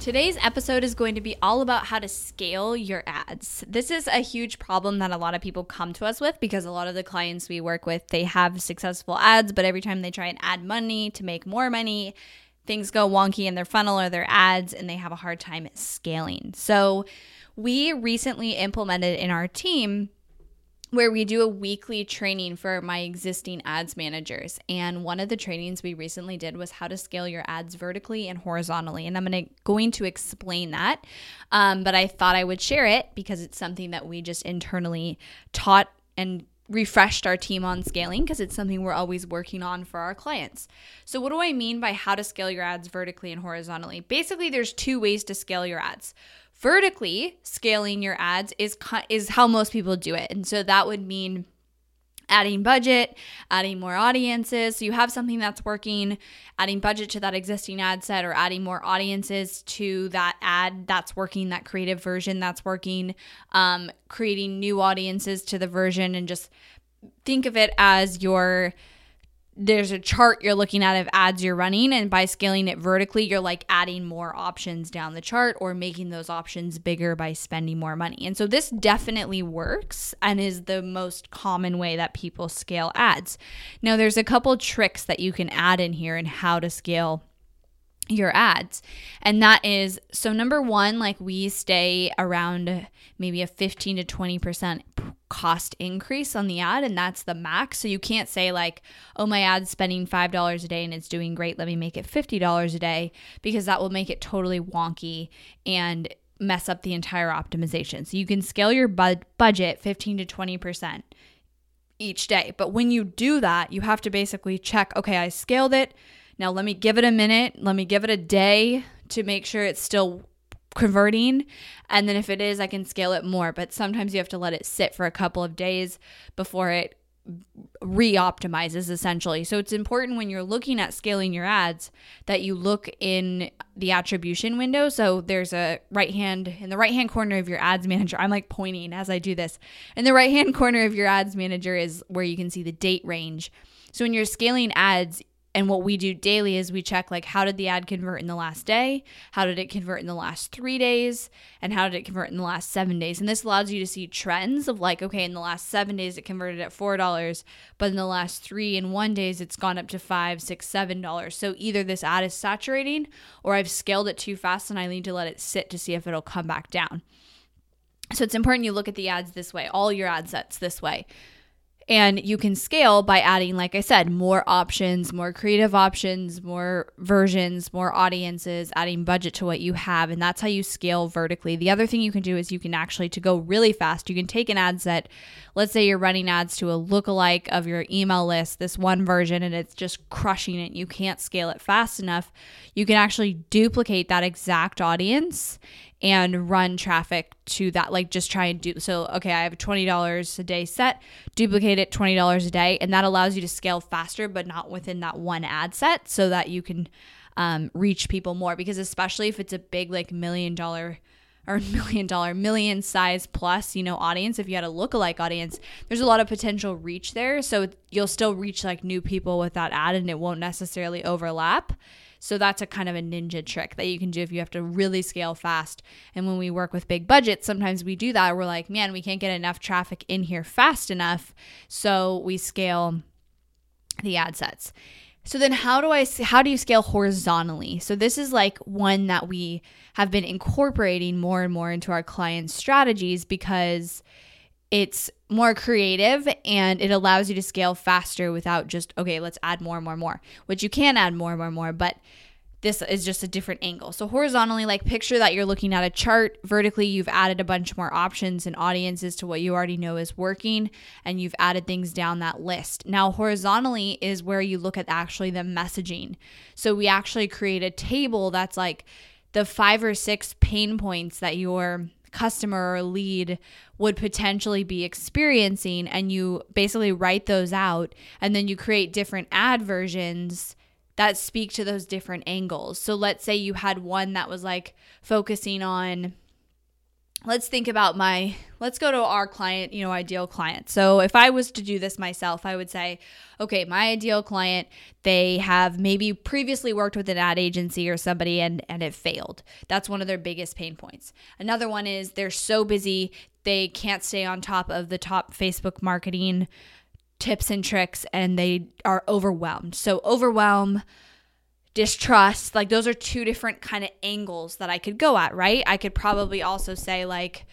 Today's episode is going to be all about how to scale your ads. This is a huge problem that a lot of people come to us with because a lot of the clients we work with, they have successful ads, but every time they try and add money to make more money, things go wonky in their funnel or their ads and they have a hard time scaling. So, we recently implemented in our team where we do a weekly training for my existing ads managers. And one of the trainings we recently did was how to scale your ads vertically and horizontally. And I'm gonna, going to explain that. Um, but I thought I would share it because it's something that we just internally taught and refreshed our team on scaling because it's something we're always working on for our clients. So, what do I mean by how to scale your ads vertically and horizontally? Basically, there's two ways to scale your ads vertically scaling your ads is is how most people do it. And so that would mean adding budget, adding more audiences. So you have something that's working, adding budget to that existing ad set or adding more audiences to that ad that's working, that creative version that's working, um, creating new audiences to the version and just think of it as your there's a chart you're looking at of ads you're running and by scaling it vertically you're like adding more options down the chart or making those options bigger by spending more money. And so this definitely works and is the most common way that people scale ads. Now there's a couple tricks that you can add in here and how to scale your ads. And that is so number 1 like we stay around maybe a 15 to 20% cost increase on the ad and that's the max. So you can't say like, "Oh, my ad's spending $5 a day and it's doing great. Let me make it $50 a day" because that will make it totally wonky and mess up the entire optimization. So you can scale your bud- budget 15 to 20% each day. But when you do that, you have to basically check, "Okay, I scaled it. Now let me give it a minute. Let me give it a day to make sure it's still converting. And then if it is, I can scale it more. But sometimes you have to let it sit for a couple of days before it re optimizes essentially. So it's important when you're looking at scaling your ads that you look in the attribution window. So there's a right hand in the right hand corner of your ads manager. I'm like pointing as I do this. In the right hand corner of your ads manager is where you can see the date range. So when you're scaling ads, and what we do daily is we check like how did the ad convert in the last day? How did it convert in the last 3 days? And how did it convert in the last 7 days? And this allows you to see trends of like okay, in the last 7 days it converted at $4, but in the last 3 and 1 days it's gone up to five six seven dollars. So either this ad is saturating or I've scaled it too fast and I need to let it sit to see if it'll come back down. So it's important you look at the ads this way, all your ad sets this way. And you can scale by adding, like I said, more options, more creative options, more versions, more audiences, adding budget to what you have. And that's how you scale vertically. The other thing you can do is you can actually, to go really fast, you can take an ad set. Let's say you're running ads to a lookalike of your email list, this one version, and it's just crushing it. You can't scale it fast enough. You can actually duplicate that exact audience and run traffic to that like just try and do so okay i have $20 a day set duplicate it $20 a day and that allows you to scale faster but not within that one ad set so that you can um, reach people more because especially if it's a big like million dollar or million dollar million size plus you know audience if you had a lookalike audience there's a lot of potential reach there so you'll still reach like new people with that ad and it won't necessarily overlap so that's a kind of a ninja trick that you can do if you have to really scale fast. And when we work with big budgets, sometimes we do that. We're like, man, we can't get enough traffic in here fast enough. So we scale the ad sets. So then how do I how do you scale horizontally? So this is like one that we have been incorporating more and more into our clients' strategies because it's more creative and it allows you to scale faster without just okay, let's add more and more and more. Which you can add more and more and more, but this is just a different angle. So horizontally, like picture that you're looking at a chart. Vertically, you've added a bunch more options and audiences to what you already know is working, and you've added things down that list. Now, horizontally is where you look at actually the messaging. So we actually create a table that's like the five or six pain points that your customer or lead would potentially be experiencing and you basically write those out and then you create different ad versions that speak to those different angles. So let's say you had one that was like focusing on let's think about my let's go to our client you know ideal client. So if i was to do this myself i would say okay my ideal client they have maybe previously worked with an ad agency or somebody and and it failed. That's one of their biggest pain points. Another one is they're so busy they can't stay on top of the top facebook marketing tips and tricks and they are overwhelmed. So overwhelm, distrust, like those are two different kind of angles that I could go at, right? I could probably also say like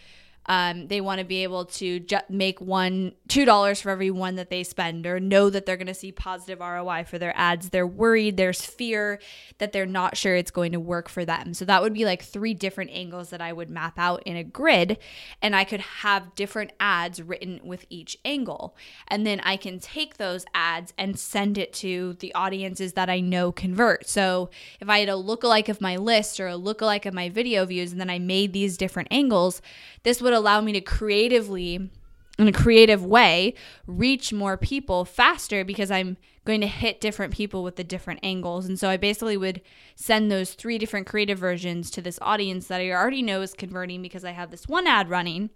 um, they want to be able to ju- make one two dollars for every one that they spend, or know that they're going to see positive ROI for their ads. They're worried. There's fear that they're not sure it's going to work for them. So that would be like three different angles that I would map out in a grid, and I could have different ads written with each angle, and then I can take those ads and send it to the audiences that I know convert. So if I had a lookalike of my list or a lookalike of my video views, and then I made these different angles, this would allow me to creatively in a creative way reach more people faster because I'm going to hit different people with the different angles. And so I basically would send those three different creative versions to this audience that I already know is converting because I have this one ad running.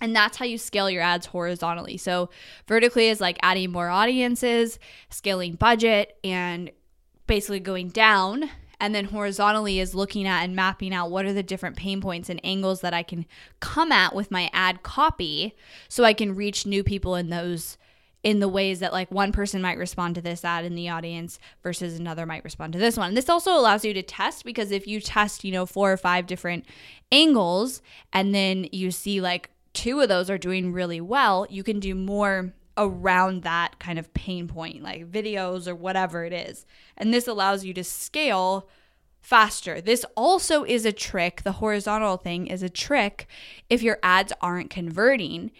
And that's how you scale your ads horizontally. So vertically is like adding more audiences, scaling budget, and basically going down and then horizontally is looking at and mapping out what are the different pain points and angles that I can come at with my ad copy so I can reach new people in those in the ways that like one person might respond to this ad in the audience versus another might respond to this one. And this also allows you to test because if you test, you know, four or five different angles and then you see like two of those are doing really well, you can do more around that kind of pain point, like videos or whatever it is. And this allows you to scale faster. This also is a trick. The horizontal thing is a trick if your ads aren't converting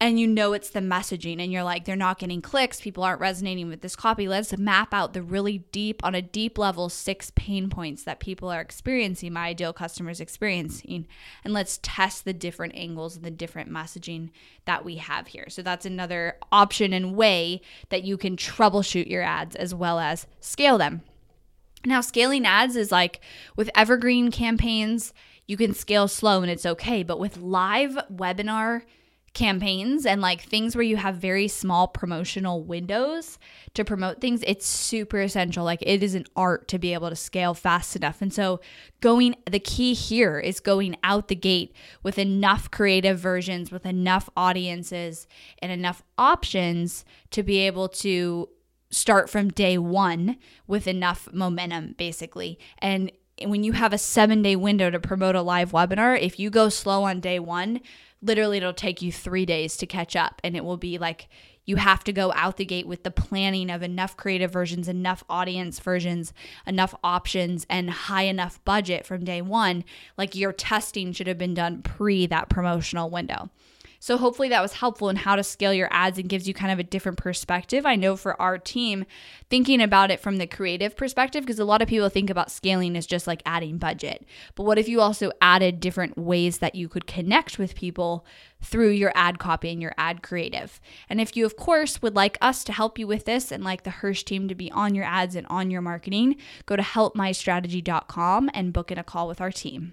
and you know it's the messaging and you're like they're not getting clicks people aren't resonating with this copy let's map out the really deep on a deep level six pain points that people are experiencing my ideal customers experiencing and let's test the different angles and the different messaging that we have here. So that's another option and way that you can troubleshoot your ads as well as scale them. Now scaling ads is like with evergreen campaigns you can scale slow and it's okay but with live webinar campaigns and like things where you have very small promotional windows to promote things, it's super essential. Like it is an art to be able to scale fast enough. And so, going, the key here is going out the gate with enough creative versions, with enough audiences, and enough options to be able to start from day one with enough momentum, basically. And when you have a seven day window to promote a live webinar, if you go slow on day one, literally it'll take you three days to catch up. And it will be like you have to go out the gate with the planning of enough creative versions enough audience versions enough options and high enough budget from day one. Like your testing should have been done pre that promotional window so hopefully that was helpful in how to scale your ads and gives you kind of a different perspective. I know for our team, thinking about it from the creative perspective, because a lot of people think about scaling as just like adding budget. But what if you also added different ways that you could connect with people through your ad copy and your ad creative? And if you, of course, would like us to help you with this and like the Hirsch team to be on your ads and on your marketing, go to helpmystrategy.com and book in a call with our team.